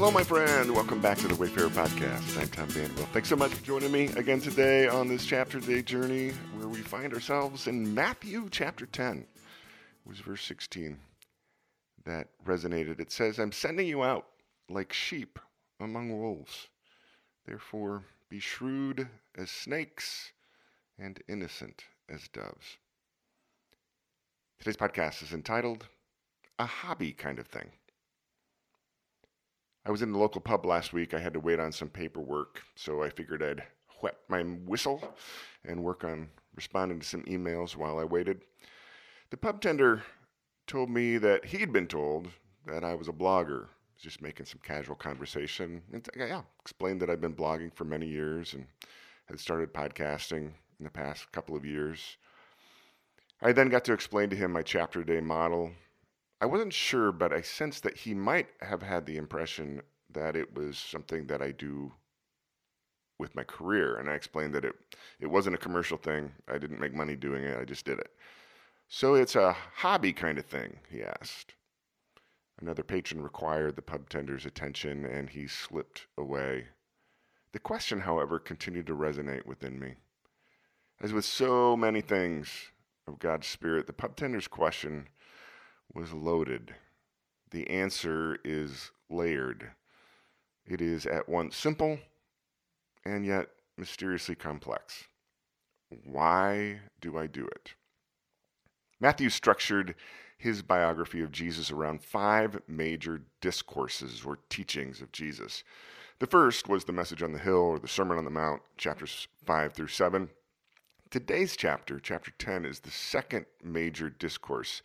Hello, my friend. Welcome back to the Wayfarer Podcast. I'm Tom Vander Well. Thanks so much for joining me again today on this chapter day journey where we find ourselves in Matthew chapter 10. It was verse 16 that resonated. It says, I'm sending you out like sheep among wolves. Therefore, be shrewd as snakes and innocent as doves. Today's podcast is entitled A Hobby Kind of Thing. I was in the local pub last week. I had to wait on some paperwork, so I figured I'd whet my whistle and work on responding to some emails while I waited. The pub tender told me that he'd been told that I was a blogger, just making some casual conversation. And uh, yeah, explained that I'd been blogging for many years and had started podcasting in the past couple of years. I then got to explain to him my chapter day model I wasn't sure, but I sensed that he might have had the impression that it was something that I do with my career. And I explained that it, it wasn't a commercial thing. I didn't make money doing it, I just did it. So it's a hobby kind of thing, he asked. Another patron required the pub tender's attention, and he slipped away. The question, however, continued to resonate within me. As with so many things of God's Spirit, the pub tender's question was loaded. The answer is layered. It is at once simple and yet mysteriously complex. Why do I do it? Matthew structured his biography of Jesus around five major discourses or teachings of Jesus. The first was the message on the hill or the Sermon on the Mount, chapters 5 through 7. Today's chapter, chapter 10, is the second major discourse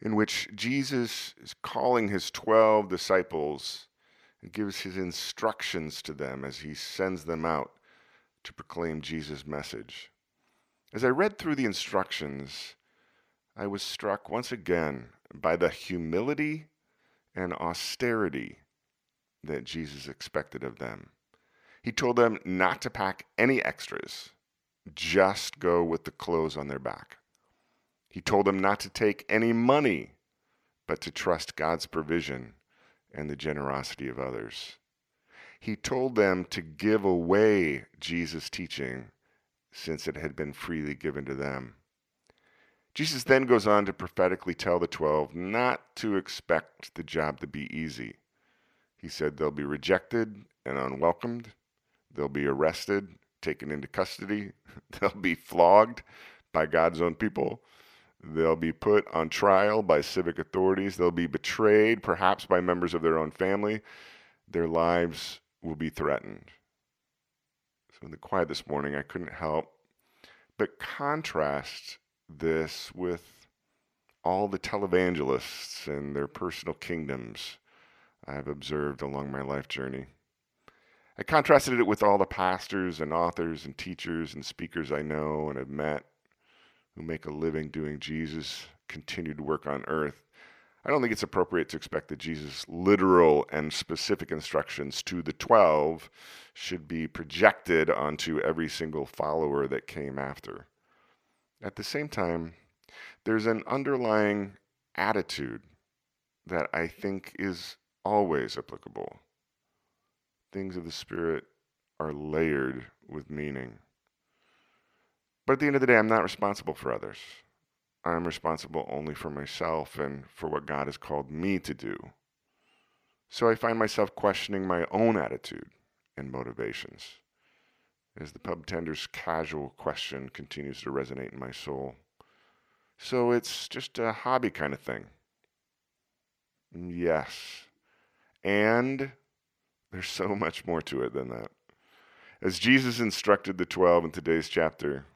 in which Jesus is calling his 12 disciples and gives his instructions to them as he sends them out to proclaim Jesus' message. As I read through the instructions, I was struck once again by the humility and austerity that Jesus expected of them. He told them not to pack any extras, just go with the clothes on their back. He told them not to take any money, but to trust God's provision and the generosity of others. He told them to give away Jesus' teaching since it had been freely given to them. Jesus then goes on to prophetically tell the twelve not to expect the job to be easy. He said they'll be rejected and unwelcomed, they'll be arrested, taken into custody, they'll be flogged by God's own people, They'll be put on trial by civic authorities. They'll be betrayed, perhaps by members of their own family. Their lives will be threatened. So, in the quiet this morning, I couldn't help but contrast this with all the televangelists and their personal kingdoms I've observed along my life journey. I contrasted it with all the pastors and authors and teachers and speakers I know and have met who make a living doing Jesus' continued work on earth. I don't think it's appropriate to expect that Jesus' literal and specific instructions to the 12 should be projected onto every single follower that came after. At the same time, there's an underlying attitude that I think is always applicable. Things of the Spirit are layered with meaning. But at the end of the day, I'm not responsible for others. I'm responsible only for myself and for what God has called me to do. So I find myself questioning my own attitude and motivations as the pub tender's casual question continues to resonate in my soul. So it's just a hobby kind of thing. Yes. And there's so much more to it than that. As Jesus instructed the 12 in today's chapter,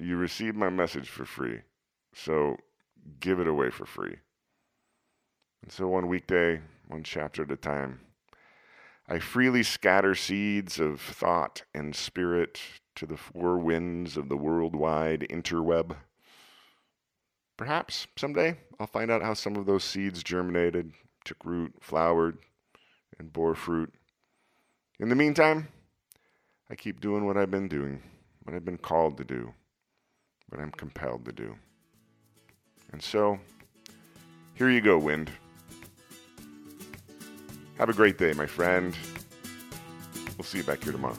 you received my message for free. So give it away for free. And so one weekday, one chapter at a time, I freely scatter seeds of thought and spirit to the four winds of the worldwide interweb. Perhaps someday I'll find out how some of those seeds germinated, took root, flowered, and bore fruit. In the meantime, I keep doing what I've been doing, what I've been called to do but I'm compelled to do. And so, here you go, wind. Have a great day, my friend. We'll see you back here tomorrow.